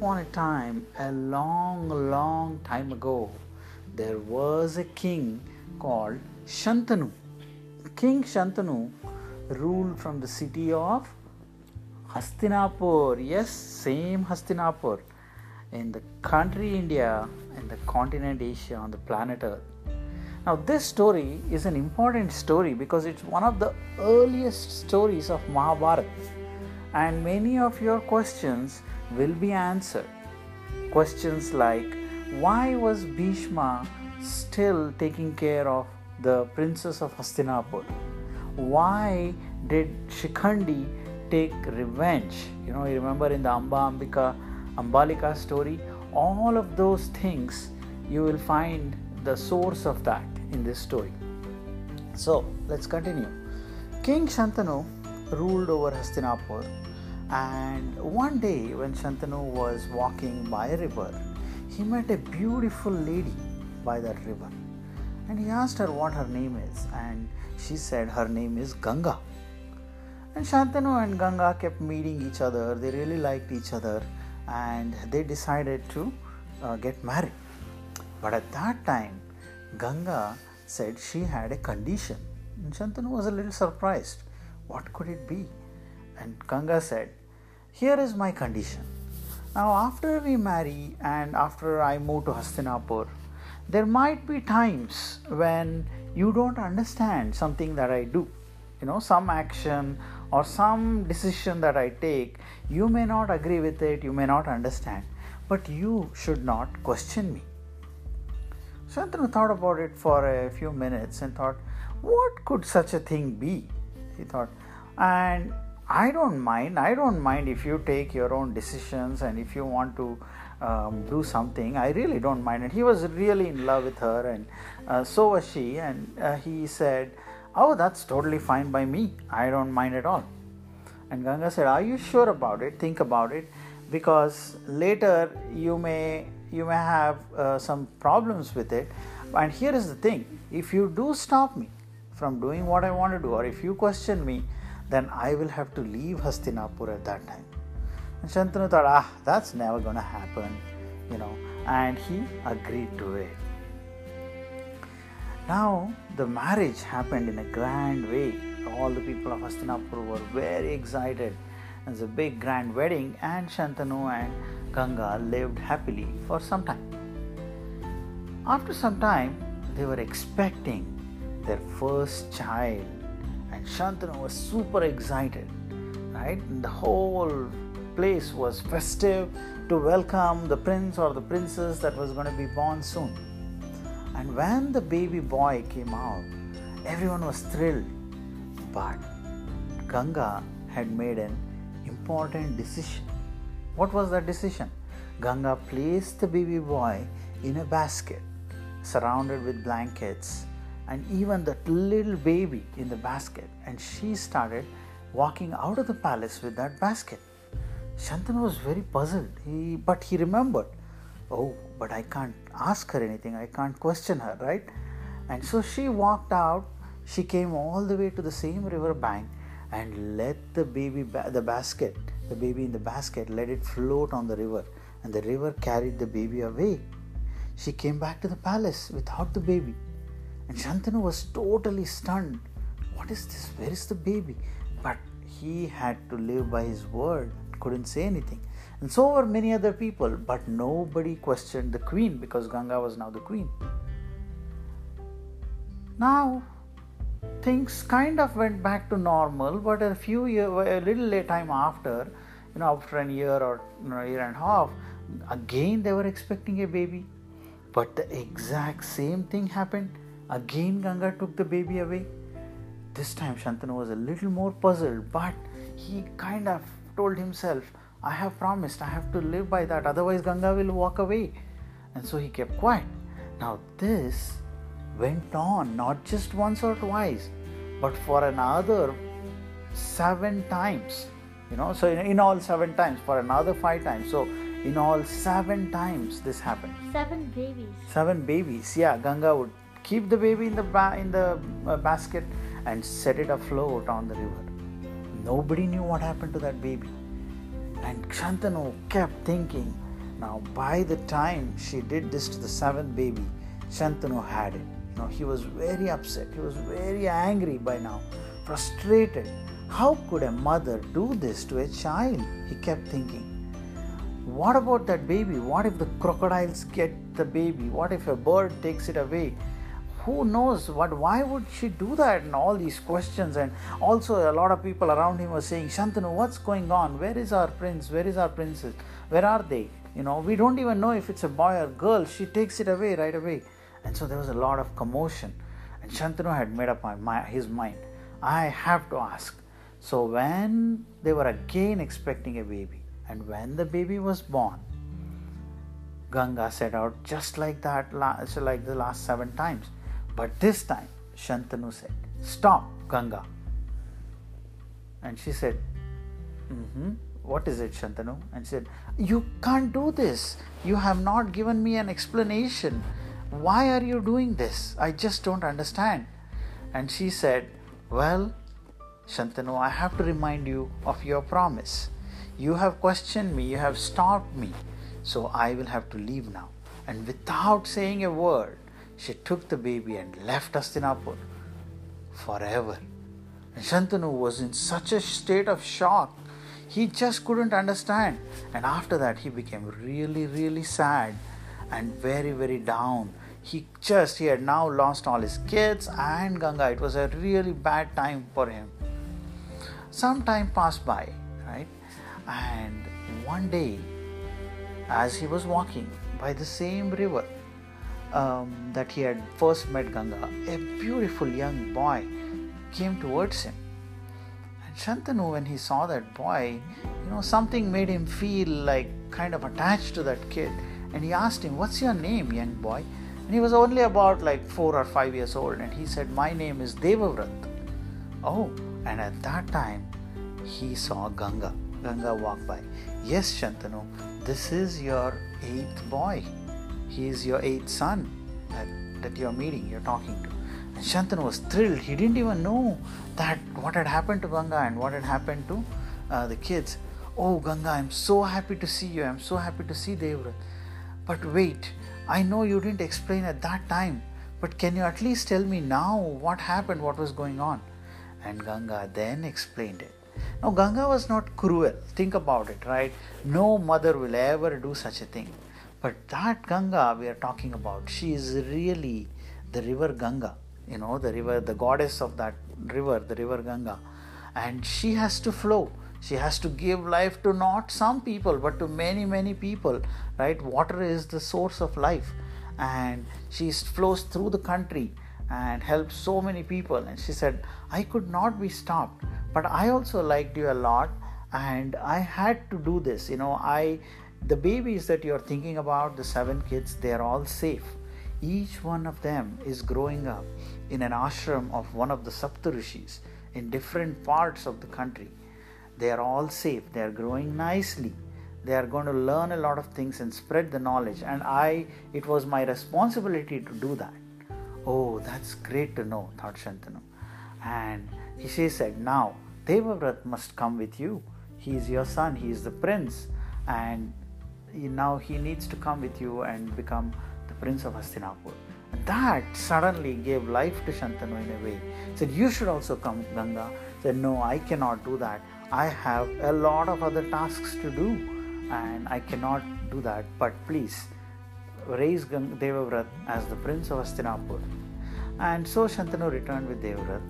upon a time, a long, long time ago, there was a king called Shantanu. King Shantanu ruled from the city of Hastinapur. Yes, same Hastinapur in the country India and the continent Asia on the planet Earth. Now, this story is an important story because it's one of the earliest stories of Mahabharata, and many of your questions will be answered. Questions like why was Bhishma still taking care of the princess of Hastinapur? Why did Shikhandi take revenge? You know, you remember in the Amba Ambika Ambalika story, all of those things you will find the source of that in this story. So let's continue. King Shantanu ruled over Hastinapur, and one day when Shantanu was walking by a river, he met a beautiful lady by that river. And he asked her what her name is, and she said her name is Ganga. And Shantanu and Ganga kept meeting each other, they really liked each other, and they decided to uh, get married. But at that time, Ganga said she had a condition. And Shantanu was a little surprised. What could it be? And Ganga said, Here is my condition. Now, after we marry and after I move to Hastinapur, there might be times when you don't understand something that I do. You know, some action or some decision that I take, you may not agree with it, you may not understand, but you should not question me. Shantanu thought about it for a few minutes and thought, what could such a thing be? He thought, and I don't mind. I don't mind if you take your own decisions and if you want to um, do something. I really don't mind. And he was really in love with her, and uh, so was she. And uh, he said, Oh, that's totally fine by me. I don't mind at all. And Ganga said, Are you sure about it? Think about it because later you may you may have uh, some problems with it and here is the thing if you do stop me from doing what i want to do or if you question me then i will have to leave hastinapur at that time. And shantanu thought ah that's never going to happen you know and he agreed to it. Now the marriage happened in a grand way. All the people of hastinapur were very excited. It was a big grand wedding and shantanu and Ganga lived happily for some time. After some time, they were expecting their first child, and Shantanu was super excited. Right? And the whole place was festive to welcome the prince or the princess that was going to be born soon. And when the baby boy came out, everyone was thrilled. But Ganga had made an important decision. What was that decision? Ganga placed the baby boy in a basket surrounded with blankets and even that little baby in the basket and she started walking out of the palace with that basket. Shantanu was very puzzled, he, but he remembered, oh, but I can't ask her anything, I can't question her, right? And so she walked out, she came all the way to the same river bank and let the baby, ba- the basket, the baby in the basket, let it float on the river, and the river carried the baby away. She came back to the palace without the baby, and Shantanu was totally stunned. What is this? Where is the baby? But he had to live by his word, couldn't say anything. And so were many other people, but nobody questioned the queen because Ganga was now the queen. Now, things kind of went back to normal, but a few years, a little late time after, you know, after a year or you know, year and a half, again they were expecting a baby. But the exact same thing happened. Again, Ganga took the baby away. This time, Shantanu was a little more puzzled, but he kind of told himself, I have promised, I have to live by that, otherwise, Ganga will walk away. And so he kept quiet. Now, this went on not just once or twice, but for another seven times. You know, so in, in all seven times, for another five times. So in all seven times this happened. Seven babies. Seven babies. Yeah, Ganga would keep the baby in the ba- in the uh, basket and set it afloat on the river. Nobody knew what happened to that baby. And Shantanu kept thinking, Now, by the time she did this to the seventh baby, Shantanu had it. You know, he was very upset. He was very angry by now, frustrated. How could a mother do this to a child? He kept thinking. What about that baby? What if the crocodiles get the baby? What if a bird takes it away? Who knows what why would she do that and all these questions and also a lot of people around him were saying, Shantanu, what's going on? Where is our prince? Where is our princess? Where are they? You know, we don't even know if it's a boy or girl. She takes it away right away. And so there was a lot of commotion. And Shantanu had made up my, his mind. I have to ask. So when they were again expecting a baby, and when the baby was born, Ganga set out just like that, like the last seven times. But this time, Shantanu said, Stop, Ganga. And she said, mm-hmm. What is it, Shantanu? And said, You can't do this. You have not given me an explanation. Why are you doing this? I just don't understand. And she said, Well, Shantanu, I have to remind you of your promise. You have questioned me, you have stopped me, so I will have to leave now. And without saying a word, she took the baby and left Hastinapur forever. And Shantanu was in such a state of shock, he just couldn't understand. And after that, he became really, really sad and very, very down. He just, he had now lost all his kids and Ganga. It was a really bad time for him. Some time passed by, right? And one day, as he was walking by the same river um, that he had first met Ganga, a beautiful young boy came towards him. And Shantanu, when he saw that boy, you know, something made him feel like kind of attached to that kid. And he asked him, What's your name, young boy? And he was only about like four or five years old. And he said, My name is Devavrat. Oh, and at that time, he saw Ganga. Ganga walk by. Yes, Shantanu, this is your eighth boy. He is your eighth son that, that you're meeting, you're talking to. And Shantanu was thrilled. He didn't even know that what had happened to Ganga and what had happened to uh, the kids. Oh, Ganga, I'm so happy to see you. I'm so happy to see Devrat. But wait, I know you didn't explain at that time, but can you at least tell me now what happened, what was going on? And Ganga then explained it. Now, Ganga was not cruel. Think about it, right? No mother will ever do such a thing. But that Ganga we are talking about, she is really the river Ganga, you know, the river, the goddess of that river, the river Ganga. And she has to flow. She has to give life to not some people, but to many, many people, right? Water is the source of life. And she flows through the country and helps so many people. And she said, I could not be stopped but i also liked you a lot and i had to do this you know i the babies that you're thinking about the seven kids they're all safe. Each one of them is growing up in an ashram of one of the saptarishis in different parts of the country. They are all safe. They are growing nicely. They are going to learn a lot of things and spread the knowledge. And i it was my responsibility to do that. Oh that's great to know thought shantanu and she said, Now Devavrat must come with you. He is your son, he is the prince, and now he needs to come with you and become the prince of Hastinapur. That suddenly gave life to Shantanu in a way. He said, You should also come, Ganga. He said, No, I cannot do that. I have a lot of other tasks to do, and I cannot do that. But please, raise Devavrat as the prince of Hastinapur. And so Shantanu returned with Devavrat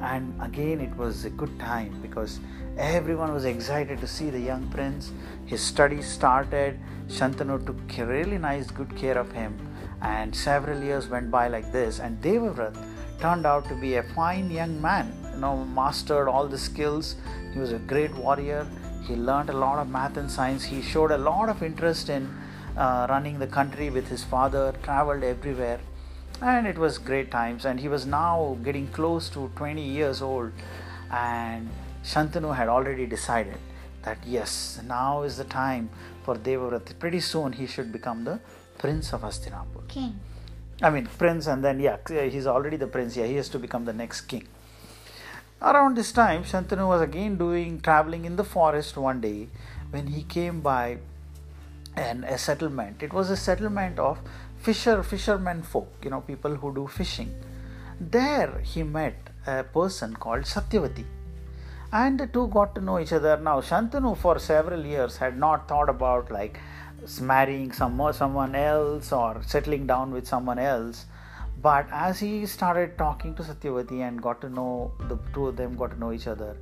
and again it was a good time because everyone was excited to see the young prince. His studies started. Shantanu took really nice good care of him. And several years went by like this and devavrat turned out to be a fine young man. You know mastered all the skills. He was a great warrior. He learned a lot of math and science. He showed a lot of interest in uh, running the country with his father traveled everywhere. And it was great times. And he was now getting close to 20 years old. And shantanu had already decided that yes now is the time for devavrat pretty soon he should become the prince of hastinapur king i mean prince and then yeah he's already the prince yeah he has to become the next king around this time shantanu was again doing traveling in the forest one day when he came by and a settlement. It was a settlement of fisher fishermen folk, you know, people who do fishing. There he met a person called Satyavati. And the two got to know each other. Now Shantanu for several years had not thought about like marrying some someone else or settling down with someone else. But as he started talking to Satyavati and got to know the two of them got to know each other,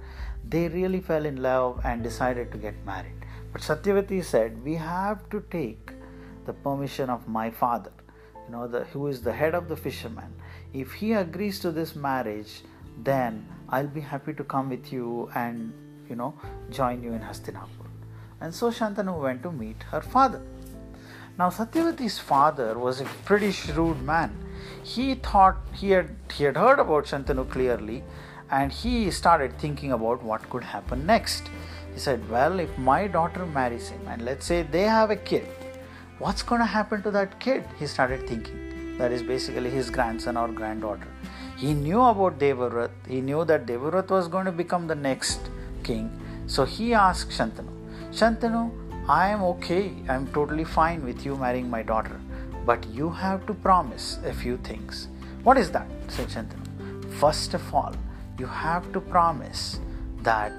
they really fell in love and decided to get married. But Satyavati said, We have to take the permission of my father, you know, the, who is the head of the fishermen. If he agrees to this marriage, then I'll be happy to come with you and, you know, join you in Hastinapur. And so Shantanu went to meet her father. Now, Satyavati's father was a pretty shrewd man. He thought he had, he had heard about Shantanu clearly and he started thinking about what could happen next. He said, Well, if my daughter marries him and let's say they have a kid, what's going to happen to that kid? He started thinking. That is basically his grandson or granddaughter. He knew about Devavrat. He knew that Devavrat was going to become the next king. So he asked Shantanu, Shantanu, I am okay. I am totally fine with you marrying my daughter. But you have to promise a few things. What is that? said Shantanu. First of all, you have to promise that,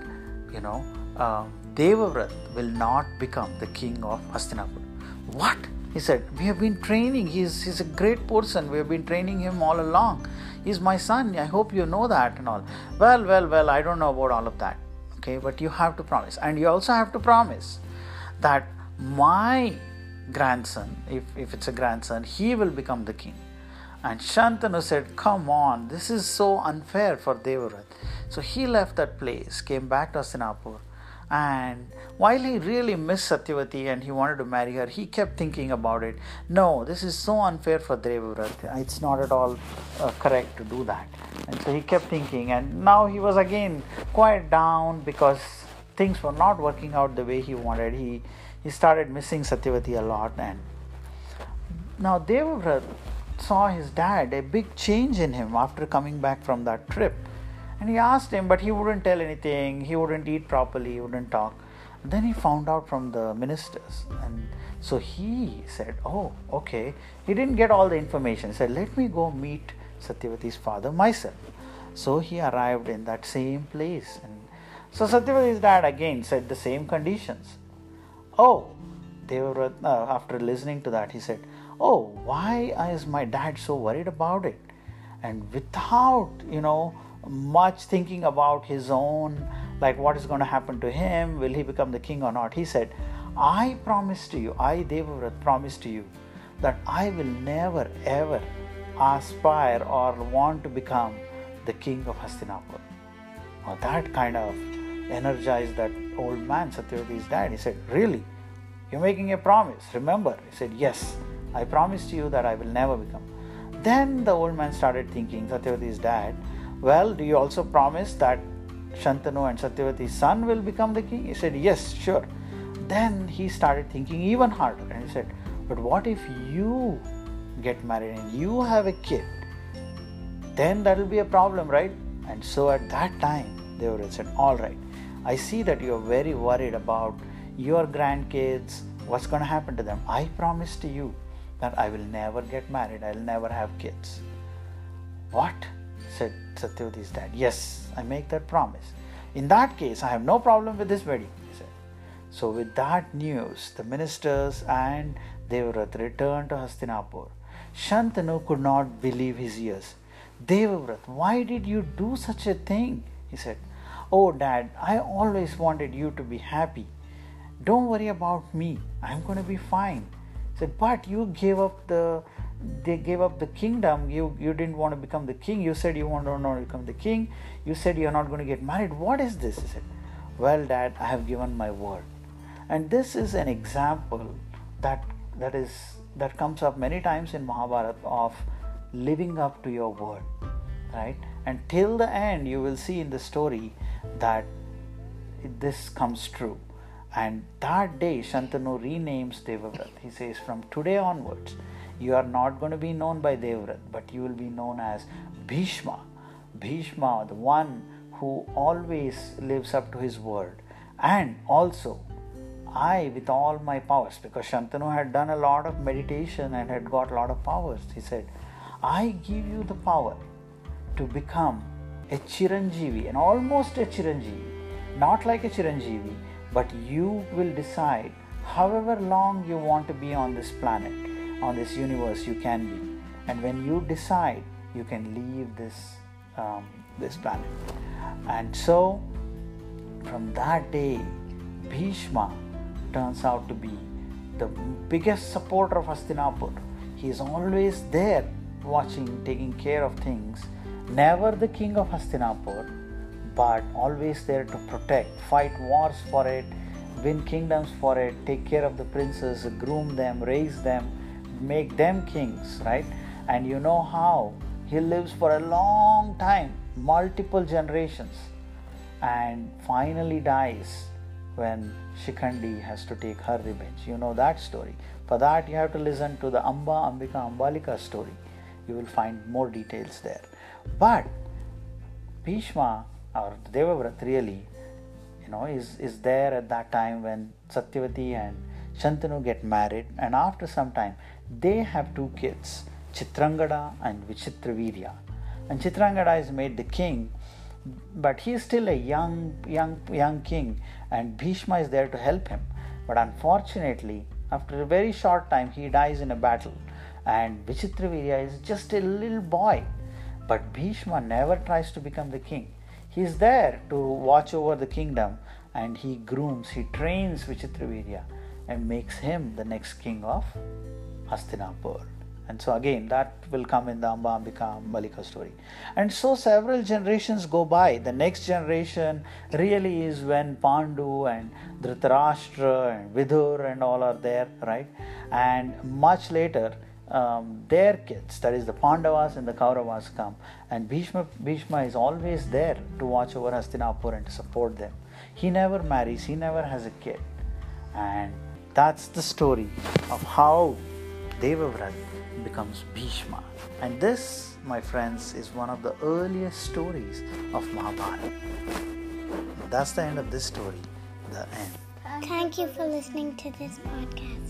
you know, uh, Devavrat will not become the king of Hastinapur. What? He said, We have been training. He's, he's a great person. We have been training him all along. He's my son. I hope you know that and all. Well, well, well, I don't know about all of that. Okay, but you have to promise. And you also have to promise that my grandson, if, if it's a grandson, he will become the king. And Shantanu said, Come on, this is so unfair for Devavrat. So he left that place, came back to Hastinapur and while he really missed Satyavati and he wanted to marry her, he kept thinking about it. No, this is so unfair for Devavrat. It's not at all uh, correct to do that. And so he kept thinking, and now he was again quite down because things were not working out the way he wanted. He he started missing Satyavati a lot, and now Devavrat saw his dad a big change in him after coming back from that trip and he asked him, but he wouldn't tell anything, he wouldn't eat properly, he wouldn't talk. Then he found out from the ministers, and so he said, Oh, okay. He didn't get all the information. He said, Let me go meet Satyavati's father myself. So he arrived in that same place. And so Satyavati's dad again said the same conditions. Oh, they were, uh, after listening to that, he said, Oh, why is my dad so worried about it? And without, you know, much thinking about his own, like what is going to happen to him, will he become the king or not. He said, I promise to you, I Devavrat promise to you that I will never ever aspire or want to become the king of Hastinapur. Now that kind of energized that old man, Satyavati's dad. He said, Really? You're making a promise. Remember? He said, Yes, I promise to you that I will never become. Then the old man started thinking, Satyavati's dad, well, do you also promise that Shantanu and Satyavati's son will become the king? He said, Yes, sure. Then he started thinking even harder and he said, But what if you get married and you have a kid? Then that will be a problem, right? And so at that time, would said, All right, I see that you're very worried about your grandkids, what's going to happen to them. I promise to you that I will never get married, I'll never have kids. What? Said Satyavati's dad. Yes, I make that promise. In that case, I have no problem with this wedding, he said. So, with that news, the ministers and Devavrat returned to Hastinapur. Shantanu could not believe his ears. Devavrat, why did you do such a thing? He said. Oh, dad, I always wanted you to be happy. Don't worry about me. I'm going to be fine. He said, but you gave up the they gave up the kingdom you you didn't want to become the king. You said you want to not become the king. You said you're not going to get married. What is this? He said well dad i have given my word. And this is an example that that is that comes up many times in mahabharata of living up to your word right? And till the end you will see in the story that this comes true. And that day shantanu renames devavrat. He says from today onwards you are not going to be known by Devrat, but you will be known as Bhishma. Bhishma, the one who always lives up to his word. And also, I, with all my powers, because Shantanu had done a lot of meditation and had got a lot of powers, he said, I give you the power to become a Chiranjeevi, and almost a Chiranjeevi, not like a Chiranjeevi, but you will decide however long you want to be on this planet, on this universe, you can be. And when you decide, you can leave this um, this planet. And so, from that day, Bhishma turns out to be the biggest supporter of Hastinapur. He is always there watching, taking care of things. Never the king of Hastinapur, but always there to protect, fight wars for it, win kingdoms for it, take care of the princes, groom them, raise them, make them kings, right? And you know how he lives for a long time, multiple generations, and finally dies when Shikhandi has to take her revenge. You know that story. For that, you have to listen to the Amba Ambika Ambalika story. You will find more details there. But Bhishma or Devavrat really, you know, is, is there at that time when Satyavati and Shantanu get married, and after some time, they have two kids, Chitrangada and Vichitravirya. And Chitrangada is made the king but he is still a young, young, young king, and Bhishma is there to help him. But unfortunately, after a very short time, he dies in a battle, and Vichitravirya is just a little boy. But Bhishma never tries to become the king. He is there to watch over the kingdom, and he grooms, he trains Vichitravirya, and makes him the next king of Hastinapur. And so again, that will come in the Amba Ambika Ambalika story. And so several generations go by. The next generation really is when Pandu and Dhritarashtra and Vidur and all are there, right? And much later, um, their kids, that is the Pandavas and the Kauravas, come, and Bhishma, Bhishma is always there to watch over Hastinapur and to support them. He never marries, he never has a kid, and that's the story of how Devavrat becomes Bhishma. And this, my friends, is one of the earliest stories of Mahabharata. That's the end of this story. The end. Thank you for listening to this podcast.